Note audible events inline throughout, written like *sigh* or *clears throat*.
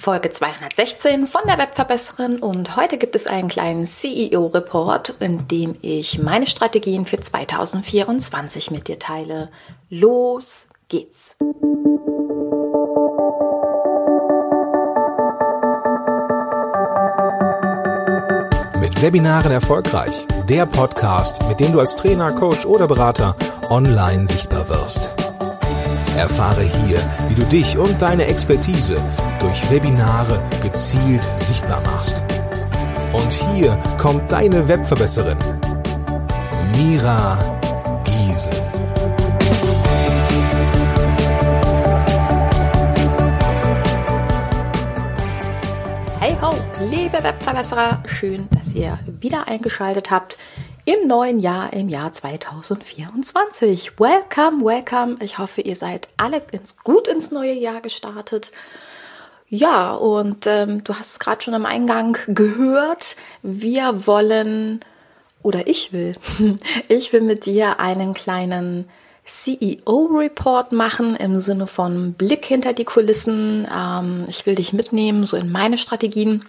Folge 216 von der Webverbesserin und heute gibt es einen kleinen CEO-Report, in dem ich meine Strategien für 2024 mit dir teile. Los geht's! Mit Webinaren erfolgreich. Der Podcast, mit dem du als Trainer, Coach oder Berater online sichtbar wirst. Erfahre hier, wie du dich und deine Expertise durch Webinare gezielt sichtbar machst. Und hier kommt deine Webverbesserin, Mira Giesen. Hey ho, liebe Webverbesserer, schön, dass ihr wieder eingeschaltet habt im neuen Jahr, im Jahr 2024. Welcome, welcome. Ich hoffe, ihr seid alle ins, gut ins neue Jahr gestartet. Ja, und ähm, du hast es gerade schon am Eingang gehört. Wir wollen, oder ich will, *laughs* ich will mit dir einen kleinen CEO-Report machen im Sinne von Blick hinter die Kulissen. Ähm, ich will dich mitnehmen, so in meine Strategien,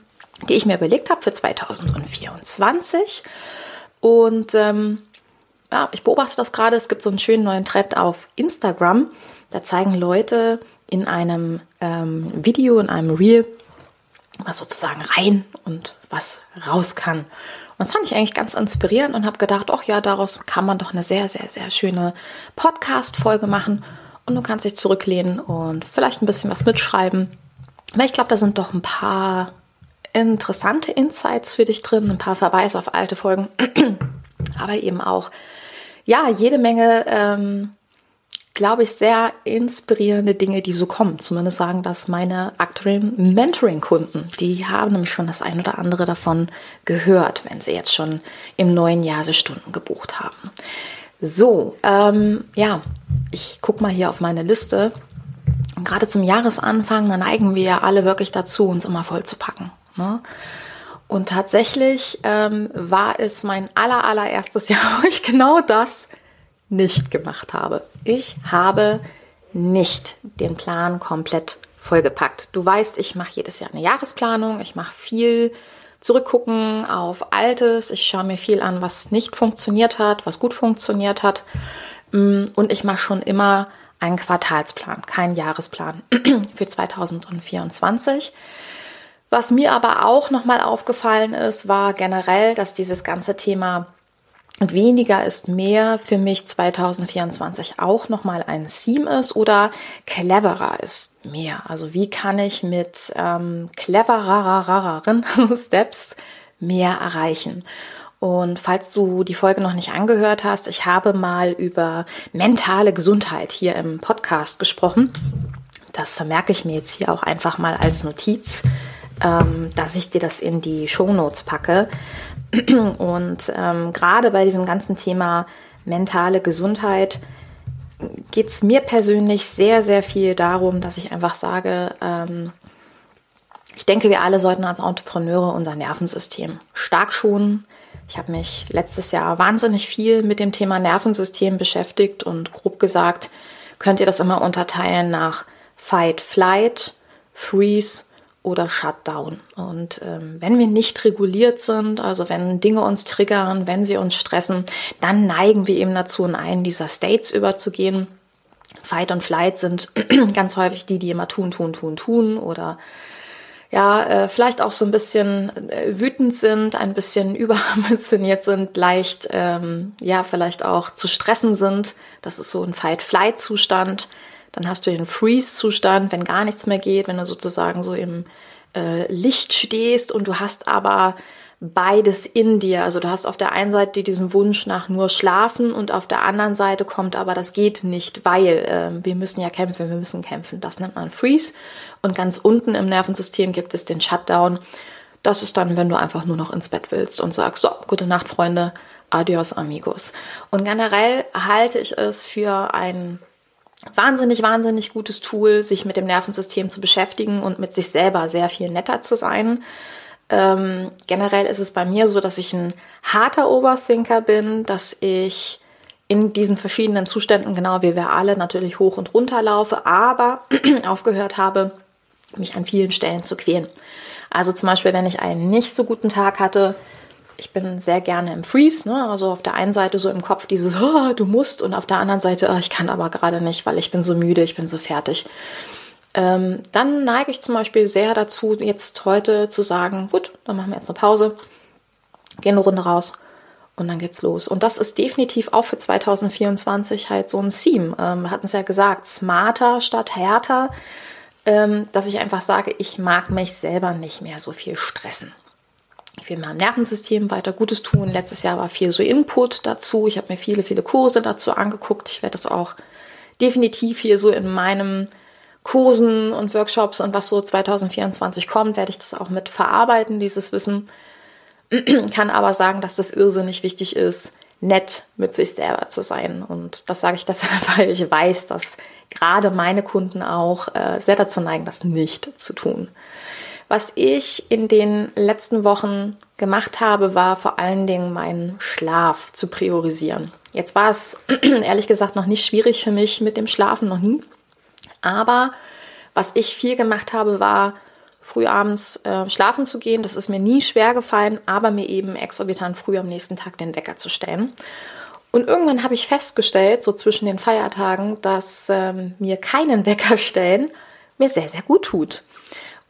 die ich mir überlegt habe für 2024. Und ähm, ja, ich beobachte das gerade. Es gibt so einen schönen neuen Trend auf Instagram. Da zeigen Leute in einem ähm, Video, in einem Reel, was sozusagen rein und was raus kann. Und das fand ich eigentlich ganz inspirierend und habe gedacht, ach ja, daraus kann man doch eine sehr, sehr, sehr schöne Podcast-Folge machen. Und du kannst dich zurücklehnen und vielleicht ein bisschen was mitschreiben. Weil ich glaube, da sind doch ein paar interessante Insights für dich drin, ein paar Verweise auf alte Folgen, *clears throat* aber eben auch, ja, jede Menge, ähm, glaube ich, sehr inspirierende Dinge, die so kommen. Zumindest sagen das meine aktuellen Mentoring-Kunden. Die haben nämlich schon das ein oder andere davon gehört, wenn sie jetzt schon im neuen Jahr sie Stunden gebucht haben. So, ähm, ja, ich gucke mal hier auf meine Liste. Und gerade zum Jahresanfang, da neigen wir ja alle wirklich dazu, uns immer voll zu packen. Ne? Und tatsächlich ähm, war es mein aller, allererstes *laughs* Jahr, wo ich genau das nicht gemacht habe. Ich habe nicht den Plan komplett vollgepackt. Du weißt, ich mache jedes Jahr eine Jahresplanung, ich mache viel zurückgucken auf Altes, ich schaue mir viel an, was nicht funktioniert hat, was gut funktioniert hat. Mm, und ich mache schon immer einen Quartalsplan, keinen Jahresplan *clears throat* für 2024. Was mir aber auch nochmal aufgefallen ist, war generell, dass dieses ganze Thema weniger ist mehr für mich 2024 auch nochmal ein Theme ist oder cleverer ist mehr. Also wie kann ich mit ähm, clevereren *laughs* Steps mehr erreichen? Und falls du die Folge noch nicht angehört hast, ich habe mal über mentale Gesundheit hier im Podcast gesprochen. Das vermerke ich mir jetzt hier auch einfach mal als Notiz ähm, dass ich dir das in die Show Notes packe. *clears throat* Und ähm, gerade bei diesem ganzen Thema mentale Gesundheit geht es mir persönlich sehr, sehr viel darum, dass ich einfach sage, ähm, ich denke, wir alle sollten als Entrepreneure unser Nervensystem stark schonen. Ich habe mich letztes Jahr wahnsinnig viel mit dem Thema Nervensystem beschäftigt und grob gesagt, könnt ihr das immer unterteilen nach Fight, Flight, Freeze oder Shutdown. Und ähm, wenn wir nicht reguliert sind, also wenn Dinge uns triggern, wenn sie uns stressen, dann neigen wir eben dazu, in einen dieser States überzugehen. Fight und Flight sind *clears throat* ganz häufig die, die immer tun, tun, tun, tun oder ja, äh, vielleicht auch so ein bisschen äh, wütend sind, ein bisschen *laughs* überambitioniert sind, leicht, ähm, ja, vielleicht auch zu stressen sind. Das ist so ein Fight-Flight-Zustand. Dann hast du den Freeze-Zustand, wenn gar nichts mehr geht, wenn du sozusagen so im äh, Licht stehst und du hast aber beides in dir. Also du hast auf der einen Seite diesen Wunsch nach nur Schlafen und auf der anderen Seite kommt aber, das geht nicht, weil äh, wir müssen ja kämpfen, wir müssen kämpfen. Das nennt man Freeze. Und ganz unten im Nervensystem gibt es den Shutdown. Das ist dann, wenn du einfach nur noch ins Bett willst und sagst, so, gute Nacht, Freunde, adios, amigos. Und generell halte ich es für ein wahnsinnig, wahnsinnig gutes Tool, sich mit dem Nervensystem zu beschäftigen und mit sich selber sehr viel netter zu sein. Ähm, generell ist es bei mir so, dass ich ein harter Overthinker bin, dass ich in diesen verschiedenen Zuständen, genau wie wir alle, natürlich hoch und runter laufe, aber *clears throat* aufgehört habe, mich an vielen Stellen zu quälen. Also zum Beispiel, wenn ich einen nicht so guten Tag hatte, ich bin sehr gerne im Freeze, ne? also auf der einen Seite so im Kopf dieses, *laughs* oh, du musst, und auf der anderen Seite, oh, ich kann aber gerade nicht, weil ich bin so müde, ich bin so fertig. Ähm, dann neige ich zum Beispiel sehr dazu, jetzt heute zu sagen, gut, dann machen wir jetzt eine Pause, gehen eine Runde raus und dann geht's los. Und das ist definitiv auch für 2024 halt so ein Theme. Ähm, wir hatten es ja gesagt, smarter statt härter, ähm, dass ich einfach sage, ich mag mich selber nicht mehr so viel stressen. Ich will meinem Nervensystem weiter Gutes tun. Letztes Jahr war viel so Input dazu. Ich habe mir viele, viele Kurse dazu angeguckt. Ich werde das auch definitiv hier so in meinem Kursen und Workshops und was so 2024 kommt, werde ich das auch mit verarbeiten, dieses Wissen. *clears throat* Kann aber sagen, dass das irrsinnig wichtig ist, nett mit sich selber zu sein. Und das sage ich *laughs* deshalb, weil ich weiß, dass gerade meine Kunden auch äh, sehr dazu neigen, das nicht zu tun. Was ich in den letzten Wochen gemacht habe, war vor allen Dingen meinen Schlaf zu priorisieren. Jetzt war es *clears throat* ehrlich gesagt noch nicht schwierig für mich mit dem Schlafen, noch nie. Aber was ich viel gemacht habe, war früh abends äh, schlafen zu gehen. Das ist mir nie schwer gefallen, aber mir eben exorbitant früh am nächsten Tag den Wecker zu stellen. Und irgendwann habe ich festgestellt, so zwischen den Feiertagen, dass ähm, mir keinen Wecker stellen mir sehr, sehr gut tut.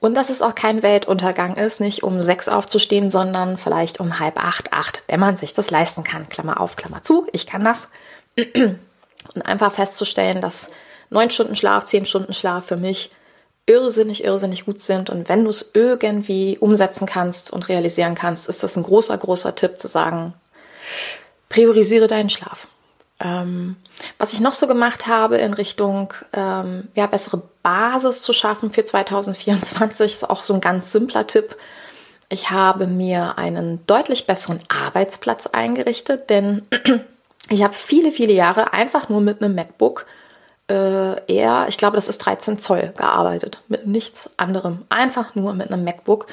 Und dass es auch kein Weltuntergang ist, nicht um sechs aufzustehen, sondern vielleicht um halb acht, acht, wenn man sich das leisten kann. Klammer auf, Klammer zu, ich kann das. Und einfach festzustellen, dass neun Stunden Schlaf, zehn Stunden Schlaf für mich irrsinnig, irrsinnig gut sind. Und wenn du es irgendwie umsetzen kannst und realisieren kannst, ist das ein großer, großer Tipp zu sagen, priorisiere deinen Schlaf. Ähm, was ich noch so gemacht habe in Richtung ähm, ja, bessere Basis zu schaffen für 2024, ist auch so ein ganz simpler Tipp. Ich habe mir einen deutlich besseren Arbeitsplatz eingerichtet, denn *clears throat* ich habe viele, viele Jahre einfach nur mit einem MacBook äh, eher, ich glaube, das ist 13 Zoll gearbeitet, mit nichts anderem, einfach nur mit einem MacBook.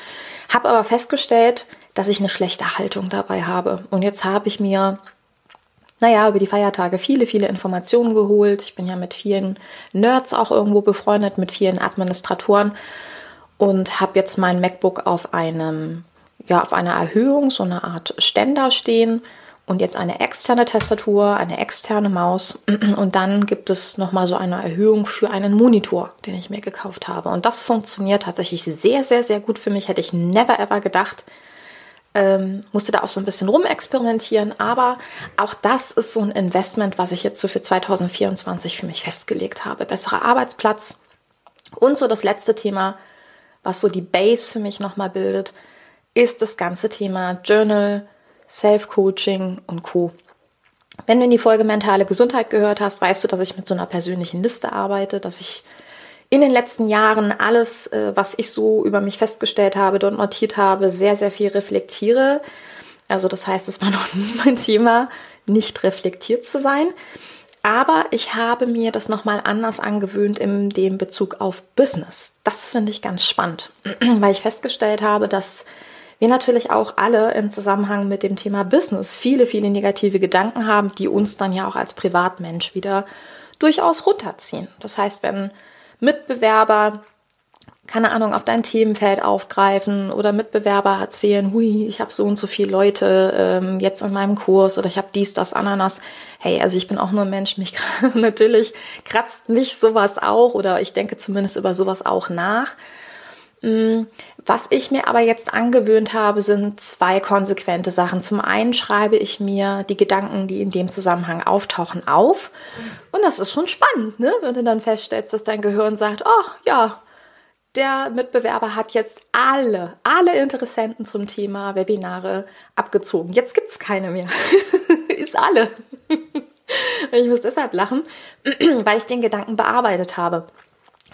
Habe aber festgestellt, dass ich eine schlechte Haltung dabei habe. Und jetzt habe ich mir, naja, über die Feiertage viele, viele Informationen geholt. Ich bin ja mit vielen Nerds auch irgendwo befreundet, mit vielen Administratoren und habe jetzt mein MacBook auf einem, ja, auf einer Erhöhung, so eine Art Ständer stehen und jetzt eine externe Tastatur, eine externe Maus *clears throat* und dann gibt es nochmal so eine Erhöhung für einen Monitor, den ich mir gekauft habe. Und das funktioniert tatsächlich sehr, sehr, sehr gut für mich. Hätte ich never ever gedacht. Ähm, musste da auch so ein bisschen rumexperimentieren, aber auch das ist so ein Investment, was ich jetzt so für 2024 für mich festgelegt habe. Besserer Arbeitsplatz und so das letzte Thema, was so die Base für mich nochmal bildet, ist das ganze Thema Journal, Self-Coaching und Co. Wenn du in die Folge mentale Gesundheit gehört hast, weißt du, dass ich mit so einer persönlichen Liste arbeite, dass ich in den letzten Jahren alles, äh, was ich so über mich festgestellt habe, dort notiert habe, sehr, sehr viel reflektiere. Also das heißt, es war *laughs* noch nie mein Thema, nicht reflektiert zu sein. Aber ich habe mir das nochmal anders angewöhnt in dem Bezug auf Business. Das finde ich ganz spannend, *clears throat* weil ich festgestellt habe, dass wir natürlich auch alle im Zusammenhang mit dem Thema Business viele, viele negative Gedanken haben, die uns dann ja auch als Privatmensch wieder durchaus runterziehen. Das heißt, wenn Mitbewerber keine Ahnung, auf dein Themenfeld aufgreifen oder Mitbewerber erzählen, hui, ich habe so und so viele Leute ähm, jetzt in meinem Kurs oder ich habe dies, das, Ananas. Hey, also ich bin auch nur ein Mensch, mich *laughs* natürlich kratzt mich sowas auch oder ich denke zumindest über sowas auch nach. Mm, was ich mir aber jetzt angewöhnt habe, sind zwei konsequente Sachen. Zum einen schreibe ich mir die Gedanken, die in dem Zusammenhang auftauchen, auf. Und das ist schon spannend, ne? wenn du dann feststellst, dass dein Gehirn sagt, oh ja, der Mitbewerber hat jetzt alle, alle Interessenten zum Thema Webinare abgezogen. Jetzt gibt's keine mehr. *laughs* ist alle. *laughs* ich muss deshalb lachen, *clears throat* weil ich den Gedanken bearbeitet habe.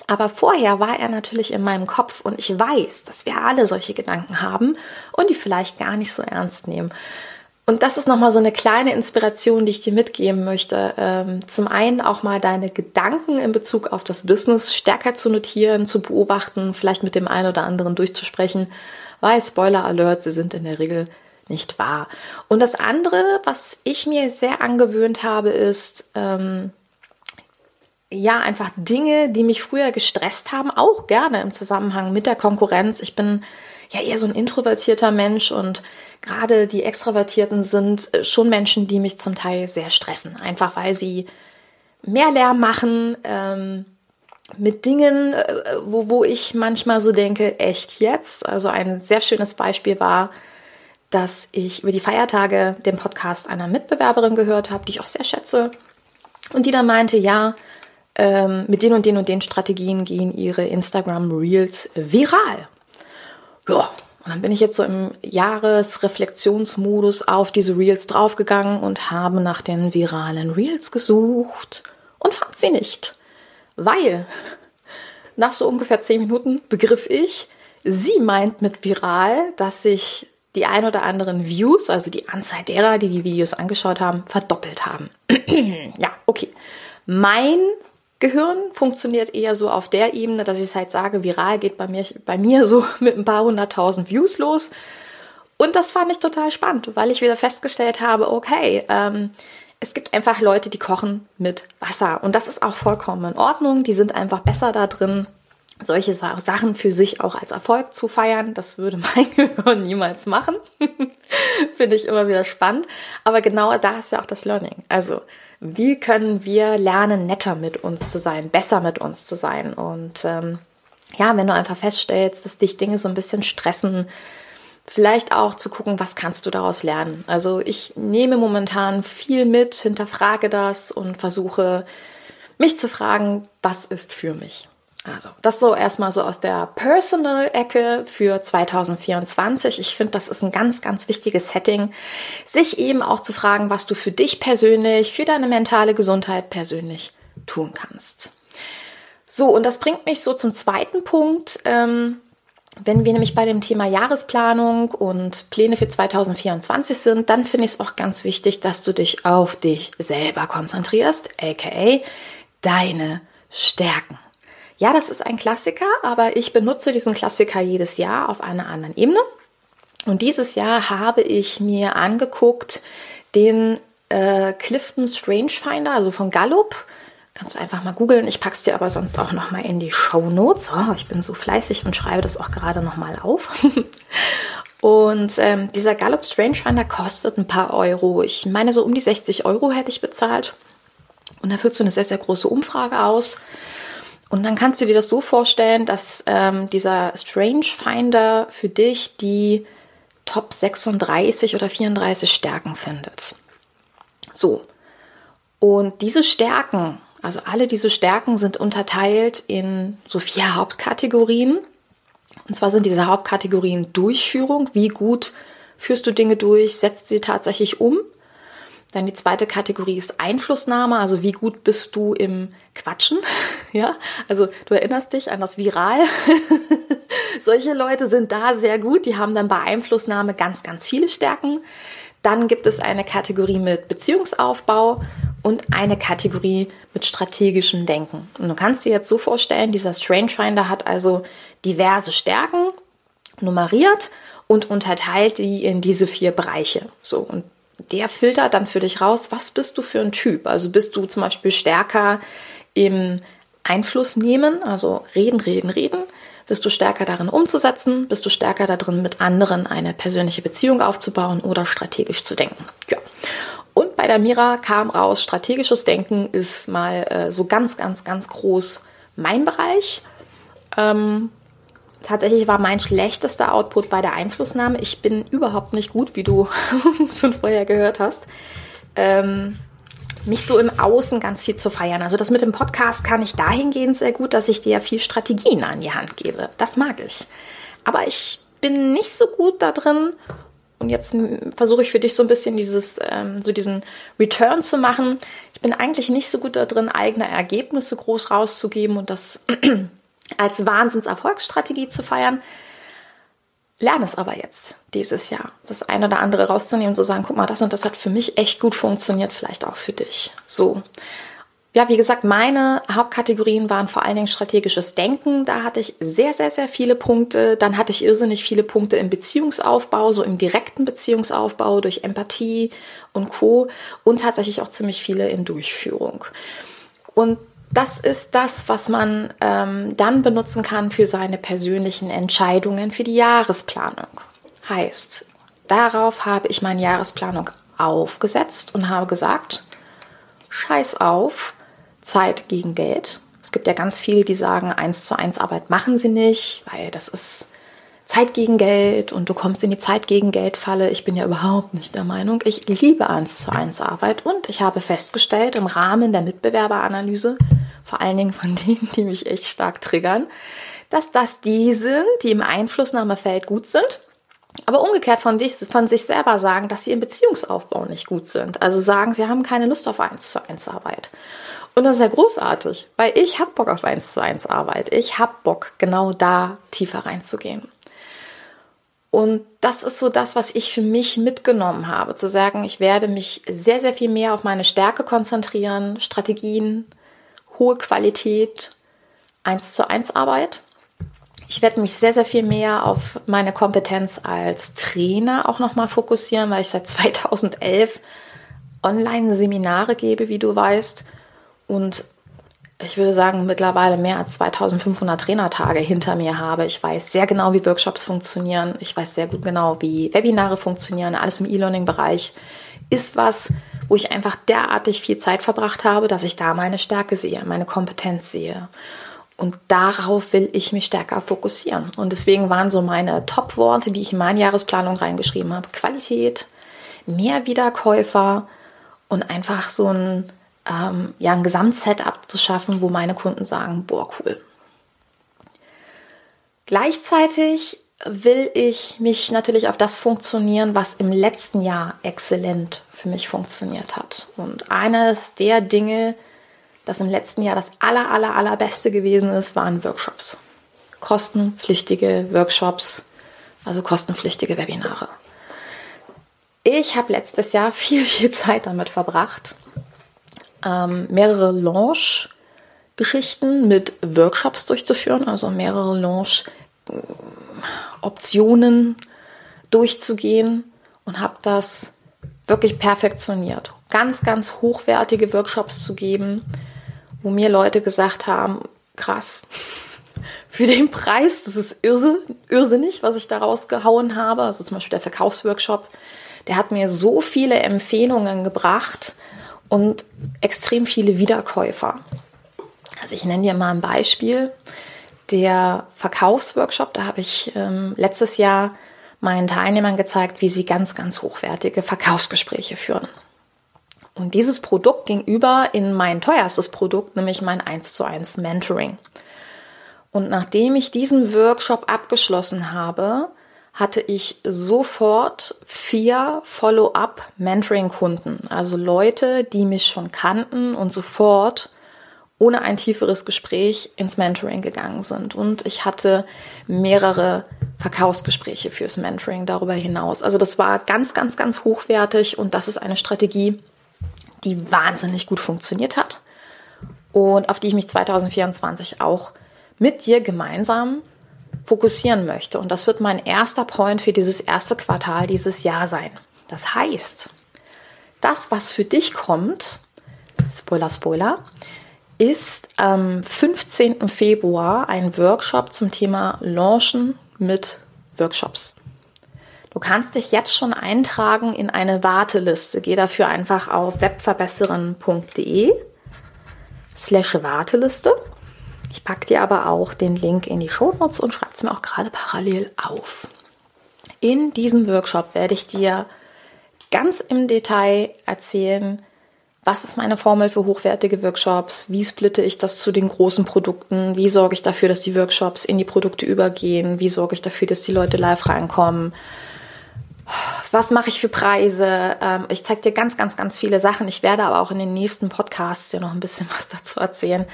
Aber vorher war er natürlich in meinem Kopf und ich weiß, dass wir alle solche Gedanken haben und die vielleicht gar nicht so ernst nehmen. Und das ist nochmal so eine kleine Inspiration, die ich dir mitgeben möchte. Ähm, zum einen auch mal deine Gedanken in Bezug auf das Business stärker zu notieren, zu beobachten, vielleicht mit dem einen oder anderen durchzusprechen, weil Spoiler Alert, sie sind in der Regel nicht wahr. Und das andere, was ich mir sehr angewöhnt habe, ist, ähm, ja, einfach Dinge, die mich früher gestresst haben, auch gerne im Zusammenhang mit der Konkurrenz. Ich bin ja eher so ein introvertierter Mensch und gerade die Extravertierten sind äh, schon Menschen, die mich zum Teil sehr stressen. Einfach weil sie mehr Lärm machen, ähm, mit Dingen, äh, wo, wo ich manchmal so denke, echt jetzt? Also ein sehr schönes Beispiel war, dass ich über die Feiertage den Podcast einer Mitbewerberin gehört habe, die ich auch sehr schätze. Und die dann meinte, ja, ähm, mit den und den und den Strategien gehen ihre Instagram Reels viral. Ja, und dann bin ich jetzt so im Jahresreflexionsmodus auf diese Reels draufgegangen und habe nach den viralen Reels gesucht und fand sie nicht. Weil nach so ungefähr zehn Minuten begriff ich, sie meint mit viral, dass sich die ein oder anderen Views, also die Anzahl derer, die die Videos angeschaut haben, verdoppelt haben. *clears throat* ja, okay. Mein Gehirn funktioniert eher so auf der Ebene, dass ich es halt sage, viral geht bei mir, bei mir so *laughs* mit ein paar hunderttausend Views los. Und das fand ich total spannend, weil ich wieder festgestellt habe, okay, ähm, es gibt einfach Leute, die kochen mit Wasser. Und das ist auch vollkommen in Ordnung. Die sind einfach besser da drin, solche Sachen für sich auch als Erfolg zu feiern. Das würde *laughs* mein Gehirn niemals machen. *laughs* Finde ich immer wieder spannend. Aber genau da ist ja auch das Learning. Also, wie können wir lernen, netter mit uns zu sein, besser mit uns zu sein? Und ähm, ja, wenn du einfach feststellst, dass dich Dinge so ein bisschen stressen, Vielleicht auch zu gucken, was kannst du daraus lernen. Also ich nehme momentan viel mit, hinterfrage das und versuche mich zu fragen, was ist für mich. Also, das so erstmal so aus der Personal-Ecke für 2024. Ich finde, das ist ein ganz, ganz wichtiges Setting, sich eben auch zu fragen, was du für dich persönlich, für deine mentale Gesundheit persönlich tun kannst. So, und das bringt mich so zum zweiten Punkt. Ähm, wenn wir nämlich bei dem Thema Jahresplanung und Pläne für 2024 sind, dann finde ich es auch ganz wichtig, dass du dich auf dich selber konzentrierst, aka deine Stärken. Ja, das ist ein Klassiker, aber ich benutze diesen Klassiker jedes Jahr auf einer anderen Ebene. Und dieses Jahr habe ich mir angeguckt den äh, Clifton Strange Finder, also von Gallup. Kannst du einfach mal googeln. Ich pack's dir aber sonst auch noch mal in die Show Notes. Oh, ich bin so fleißig und schreibe das auch gerade noch mal auf. *laughs* und ähm, dieser Gallup Strange Finder kostet ein paar Euro. Ich meine, so um die 60 Euro hätte ich bezahlt. Und da füllst du eine sehr, sehr große Umfrage aus. Und dann kannst du dir das so vorstellen, dass ähm, dieser Strange Finder für dich die Top 36 oder 34 Stärken findet. So. Und diese Stärken also alle diese Stärken sind unterteilt in so vier Hauptkategorien. Und zwar sind diese Hauptkategorien Durchführung, wie gut führst du Dinge durch, setzt sie tatsächlich um. Dann die zweite Kategorie ist Einflussnahme, also wie gut bist du im Quatschen. *laughs* Ja, also du erinnerst dich an das Viral. *laughs* Solche Leute sind da sehr gut, die haben dann bei Einflussnahme ganz, ganz viele Stärken. Dann gibt es eine Kategorie mit Beziehungsaufbau und eine Kategorie mit strategischem Denken. Und du kannst dir jetzt so vorstellen, dieser Strange Finder hat also diverse Stärken nummeriert und unterteilt die in diese vier Bereiche. So, und der filtert dann für dich raus, was bist du für ein Typ? Also bist du zum Beispiel stärker im Einfluss nehmen, also reden, reden, reden? Bist du stärker darin umzusetzen? Bist du stärker darin, mit anderen eine persönliche Beziehung aufzubauen oder strategisch zu denken? Ja. Und bei der Mira kam raus, strategisches Denken ist mal äh, so ganz, ganz, ganz groß mein Bereich. Ähm, tatsächlich war mein schlechtester Output bei der Einflussnahme. Ich bin überhaupt nicht gut, wie du *laughs* schon vorher gehört hast. Ähm, nicht so im Außen ganz viel zu feiern. Also das mit dem Podcast kann ich dahingehend sehr gut, dass ich dir viel Strategien an die Hand gebe. Das mag ich. Aber ich bin nicht so gut da drin, und jetzt versuche ich für dich so ein bisschen dieses, ähm, so diesen Return zu machen. Ich bin eigentlich nicht so gut da drin, eigene Ergebnisse groß rauszugeben und das *clears throat* als Wahnsinnserfolgsstrategie zu feiern. Lerne es aber jetzt dieses Jahr, das eine oder andere rauszunehmen, zu sagen, guck mal, das und das hat für mich echt gut funktioniert, vielleicht auch für dich. So ja, wie gesagt, meine Hauptkategorien waren vor allen Dingen strategisches Denken. Da hatte ich sehr, sehr, sehr viele Punkte. Dann hatte ich irrsinnig viele Punkte im Beziehungsaufbau, so im direkten Beziehungsaufbau durch Empathie und Co. Und tatsächlich auch ziemlich viele in Durchführung. Und das ist das, was man ähm, dann benutzen kann für seine persönlichen Entscheidungen für die Jahresplanung. Heißt, darauf habe ich meine Jahresplanung aufgesetzt und habe gesagt, scheiß auf, Zeit gegen Geld. Es gibt ja ganz viele, die sagen, eins zu eins Arbeit machen sie nicht, weil das ist Zeit gegen Geld und du kommst in die Zeit gegen Geld Falle. Ich bin ja überhaupt nicht der Meinung. Ich liebe eins zu eins Arbeit und ich habe festgestellt im Rahmen der Mitbewerberanalyse, vor allen Dingen von *laughs* denen, die mich echt stark triggern, dass das die sind, die im Einflussnahmefeld gut sind, aber umgekehrt von, dich, von sich selber sagen, dass sie im Beziehungsaufbau nicht gut sind. Also sagen, sie haben keine Lust auf eins zu eins Arbeit. Und das ist ja großartig, weil ich habe Bock auf eins zu eins Arbeit. Ich habe Bock, genau da tiefer reinzugehen. Und das ist so das, was ich für mich mitgenommen habe, zu sagen, ich werde mich sehr, sehr viel mehr auf meine Stärke konzentrieren, Strategien, hohe Qualität, eins zu eins Arbeit. Ich werde mich sehr, sehr viel mehr auf meine Kompetenz als Trainer auch nochmal fokussieren, weil ich seit *laughs* 2011 Online-Seminare gebe, wie du weißt. Und ich würde sagen, mittlerweile mehr als 2500 Trainertage hinter mir habe. Ich weiß sehr genau, wie Workshops funktionieren. Ich weiß sehr gut genau, wie Webinare funktionieren. Alles im E-Learning-Bereich ist was, wo ich einfach derartig viel Zeit verbracht habe, dass ich da meine Stärke sehe, meine Kompetenz sehe. Und darauf will ich mich stärker fokussieren. Und deswegen waren so meine Top-Worte, die ich in meine Jahresplanung reingeschrieben habe, Qualität, mehr Wiederkäufer und einfach so ein ähm, ja, ein Gesamtsetup zu schaffen, wo meine Kunden sagen, boah, cool. Gleichzeitig will ich mich natürlich auf das funktionieren, was im letzten Jahr exzellent für mich funktioniert hat. Und eines der Dinge, das im letzten Jahr das aller, aller, allerbeste gewesen ist, waren Workshops. Kostenpflichtige Workshops, also kostenpflichtige Webinare. Ich habe letztes Jahr *laughs* viel, viel Zeit damit verbracht, ähm, mehrere Launch-Geschichten mit Workshops durchzuführen, also mehrere Launch-Optionen durchzugehen und habe das wirklich perfektioniert. Ganz, ganz hochwertige Workshops zu geben, wo mir Leute gesagt haben, krass, *laughs* für den Preis, das ist irrsinnig, was ich da rausgehauen habe. Also zum Beispiel der Verkaufsworkshop, der hat mir so viele Empfehlungen gebracht und extrem viele Wiederkäufer. Also ich nenne dir mal ein Beispiel. Der Verkaufsworkshop, da habe ich ähm, letztes Jahr meinen Teilnehmern gezeigt, wie sie ganz, ganz hochwertige Verkaufsgespräche führen. Und dieses Produkt ging über in mein teuerstes Produkt, nämlich mein 1 zu 1 Mentoring. Und nachdem ich diesen Workshop abgeschlossen habe, hatte ich sofort vier Follow-up-Mentoring-Kunden, also Leute, die mich schon kannten und sofort ohne ein tieferes Gespräch ins Mentoring gegangen sind. Und ich hatte mehrere Verkaufsgespräche fürs Mentoring darüber hinaus. Also das war ganz, ganz, ganz hochwertig und das ist eine Strategie, die wahnsinnig gut funktioniert hat und auf die ich mich 2024 auch mit dir gemeinsam fokussieren möchte. Und das wird mein erster Point für dieses erste Quartal dieses Jahr sein. Das heißt, das, was für dich kommt, Spoiler, Spoiler, ist am 15. Februar ein Workshop zum Thema Launchen mit Workshops. Du kannst dich jetzt schon eintragen in eine Warteliste. Geh dafür einfach auf webverbesseren.de slash Warteliste ich packe dir aber auch den Link in die Show Notes und schreibe es mir auch gerade parallel auf. In diesem Workshop werde ich dir ganz im Detail erzählen, was ist meine Formel für hochwertige Workshops, wie splitte ich das zu den großen Produkten, wie sorge ich dafür, dass die Workshops in die Produkte übergehen, wie sorge ich dafür, dass die Leute live reinkommen, was mache ich für Preise. Ähm, ich zeige dir ganz, ganz, ganz viele Sachen. Ich werde aber auch in den nächsten Podcasts dir noch ein bisschen was dazu erzählen,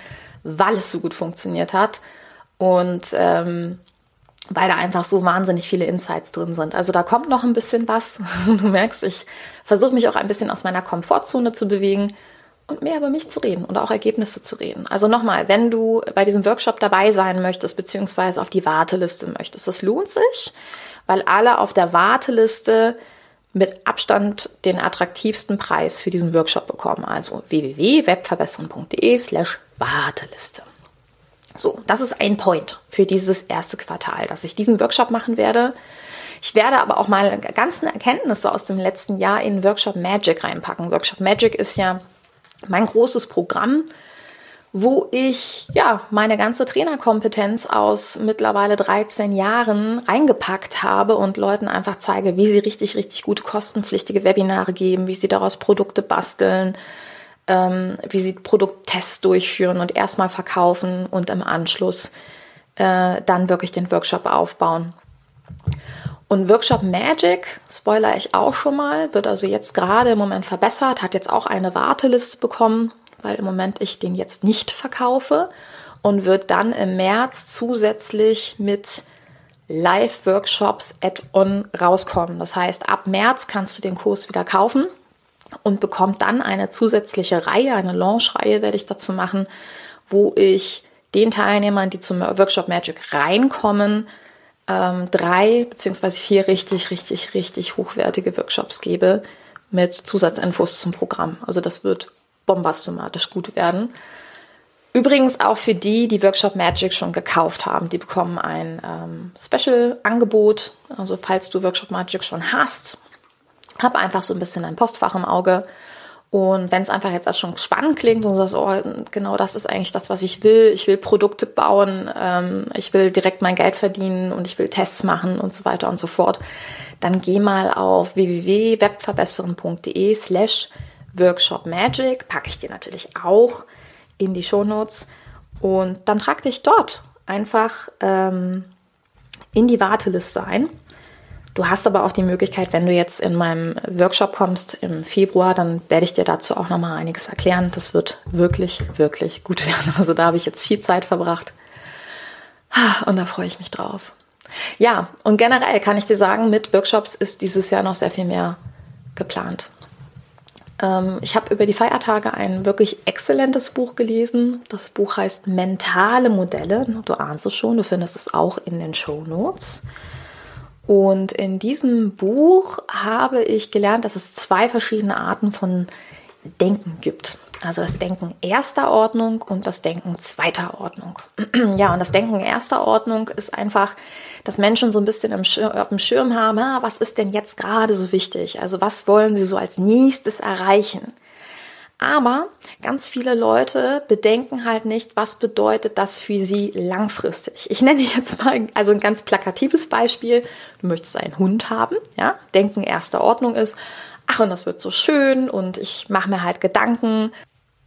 weil es so gut funktioniert hat und ähm, weil da einfach so wahnsinnig viele Insights drin sind. Also da kommt noch ein bisschen was. *laughs* Du merkst, ich versuche mich auch ein bisschen aus meiner Komfortzone zu bewegen und mehr über mich zu reden und auch Ergebnisse zu reden. Also nochmal, wenn du bei diesem Workshop dabei sein möchtest, beziehungsweise auf die Warteliste möchtest, das lohnt sich, weil alle auf der Warteliste mit Abstand den attraktivsten Preis für diesen Workshop bekommen. Also www.webverbessern.de slash Warteliste. So, das ist ein Point für dieses erste Quartal, dass ich diesen Workshop machen werde. Ich werde aber auch mal ganzen Erkenntnisse aus dem letzten Jahr in Workshop Magic reinpacken. Workshop Magic ist ja mein großes Programm, wo ich ja meine ganze Trainerkompetenz aus mittlerweile 13 Jahren reingepackt habe und Leuten einfach zeige, wie sie richtig, richtig gute kostenpflichtige Webinare geben, wie sie daraus Produkte basteln, ähm, wie sie Produkttests durchführen und erstmal verkaufen und im Anschluss äh, dann wirklich den Workshop aufbauen. Und Workshop Magic, spoiler ich auch schon mal, wird also jetzt gerade im Moment verbessert, hat jetzt auch eine Warteliste bekommen weil im Moment ich den jetzt nicht verkaufe und wird dann im März zusätzlich mit Live-Workshops Add-on rauskommen. Das heißt, ab März kannst du den Kurs wieder kaufen und bekommt dann eine zusätzliche Reihe, eine Launch-Reihe werde ich dazu machen, wo ich den Teilnehmern, die zum Workshop Magic reinkommen, ähm, drei beziehungsweise vier richtig, richtig, richtig hochwertige Workshops gebe mit Zusatzinfos zum Programm. Also das wird bombastomatisch gut werden. Übrigens auch für die, die Workshop Magic schon gekauft haben, die bekommen ein ähm, Special-Angebot. Also falls du Workshop Magic schon hast, hab einfach so ein bisschen ein Postfach im Auge. Und wenn es einfach jetzt schon spannend klingt und du sagst, oh, genau das ist eigentlich das, was ich will. Ich will Produkte bauen, ähm, ich will direkt mein Geld verdienen und ich will Tests machen und so weiter und so fort, dann geh mal auf www.webverbessern.de slash Workshop Magic, packe ich dir natürlich auch in die Shownotes. Und dann trag dich dort einfach ähm, in die Warteliste ein. Du hast aber auch die Möglichkeit, wenn du jetzt in meinem Workshop kommst im Februar, dann werde ich dir dazu auch nochmal einiges erklären. Das wird wirklich, wirklich gut *laughs* werden. Also da habe ich jetzt viel Zeit verbracht. Und da freue ich mich drauf. Ja, und generell kann ich dir sagen, mit Workshops ist dieses Jahr noch sehr viel mehr geplant. Ähm, ich habe über die Feiertage ein wirklich exzellentes Buch gelesen. Das Buch heißt Mentale Modelle. Du ahnst es schon, du findest es auch in den Show Notes. Und in diesem Buch habe ich gelernt, dass es zwei verschiedene Arten von Denken gibt. Also das Denken erster Ordnung und das Denken zweiter Ordnung. *clears throat* ja, und das Denken erster Ordnung ist einfach, dass Menschen so ein bisschen im Schirm, auf dem Schirm haben, ah, was ist denn jetzt gerade so wichtig? Also was wollen sie so als nächstes erreichen? Aber ganz viele Leute bedenken halt nicht, was bedeutet das für sie langfristig. Ich nenne jetzt mal also ein ganz plakatives Beispiel. Du möchtest einen Hund haben, ja? Denken erster Ordnung ist, ach, und das wird so schön und ich mache mir halt Gedanken,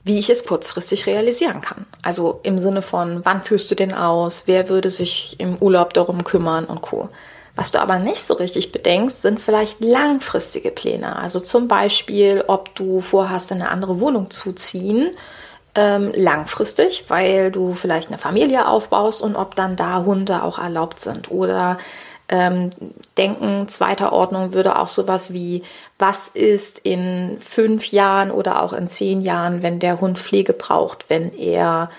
wie ich es kurzfristig realisieren kann. Also im Sinne von, wann führst du den aus, wer würde sich im Urlaub darum kümmern und co. Was du aber nicht so richtig bedenkst, sind vielleicht langfristige Pläne. Also zum Beispiel, ob du vorhast, in eine andere Wohnung zu ziehen, ähm, langfristig, weil du vielleicht eine Familie aufbaust und ob dann da Hunde auch erlaubt sind. Oder ähm, denken zweiter Ordnung würde auch sowas wie, was ist in fünf Jahren oder auch in zehn Jahren, wenn der Hund Pflege braucht, wenn er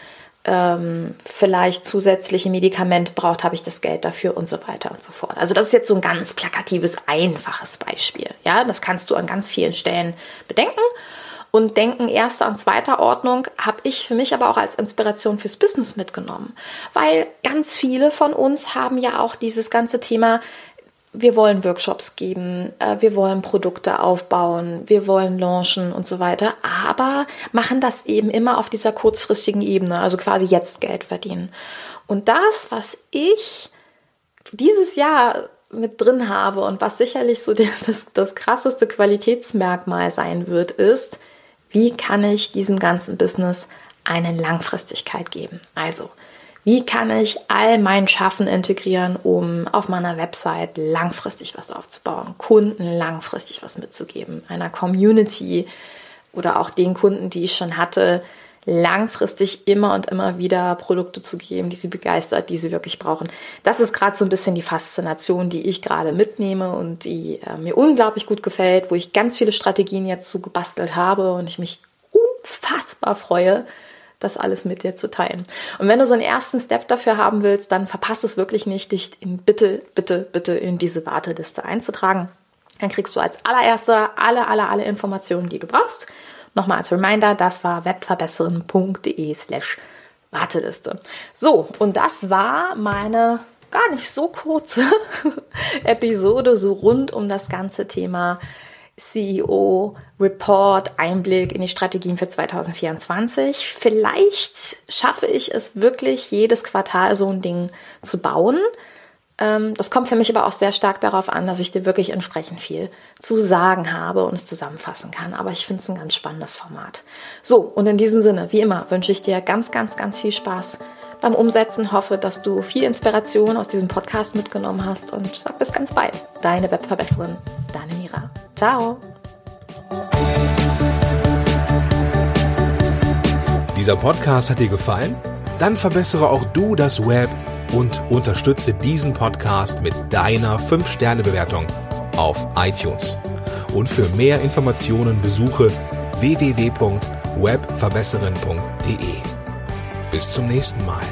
ähm, vielleicht zusätzliche Medikamente braucht, habe ich das Geld dafür und so weiter und so fort. Also das ist jetzt so ein ganz plakatives, einfaches Beispiel. Ja, das kannst du an ganz vielen Stellen bedenken und Denken erster und zweiter Ordnung habe ich für mich aber auch als Inspiration fürs Business mitgenommen. Weil ganz viele von uns haben ja auch dieses ganze Thema, wir wollen Workshops geben, äh, wir wollen Produkte aufbauen, wir wollen launchen und so weiter, aber machen das eben immer auf dieser kurzfristigen Ebene, also quasi jetzt Geld verdienen. Und das, was ich dieses Jahr mit drin habe und was sicherlich so das, das krasseste Qualitätsmerkmal sein wird, ist, wie kann ich diesem ganzen Business eine Langfristigkeit geben? Also, wie kann ich all mein Schaffen integrieren, um auf meiner Website langfristig was aufzubauen, Kunden langfristig was mitzugeben, einer Community oder auch den Kunden, die ich schon hatte, langfristig immer und immer wieder Produkte zu geben, die sie begeistert, die sie wirklich brauchen. Das ist gerade so ein bisschen die Faszination, die ich gerade mitnehme und die äh, mir unglaublich gut gefällt, wo ich ganz viele Strategien jetzt zu gebastelt habe und ich mich unfassbar freue, das alles mit dir zu teilen. Und wenn du so einen ersten Step dafür haben willst, dann verpasse es wirklich nicht, dich in bitte, bitte, bitte in diese Warteliste einzutragen. Dann kriegst du als allererster alle, alle, alle Informationen, die du brauchst. Nochmal als Reminder, das war webverbessern.de slash Warteliste. So, und das war meine gar nicht so kurze *laughs* Episode so rund um das ganze Thema CEO Report, Einblick in die Strategien für 2024. Vielleicht schaffe ich es wirklich, jedes Quartal so ein Ding zu bauen. Ähm, das kommt für mich aber auch sehr stark darauf an, dass ich dir wirklich entsprechend viel zu sagen habe und es zusammenfassen kann. Aber ich finde es ein ganz spannendes Format. So, und in diesem Sinne, wie immer, wünsche ich dir ganz, ganz, ganz viel Spaß beim Umsetzen. Hoffe, dass du viel Inspiration aus diesem Podcast mitgenommen hast und sag bis ganz bald. Deine Webverbesserin, deine Mira. Ciao. Dieser Podcast hat dir gefallen? Dann verbessere auch du das Web und unterstütze diesen Podcast mit deiner 5-Sterne-Bewertung auf iTunes. Und für mehr Informationen besuche www.webverbesserin.de. Bis zum nächsten Mal.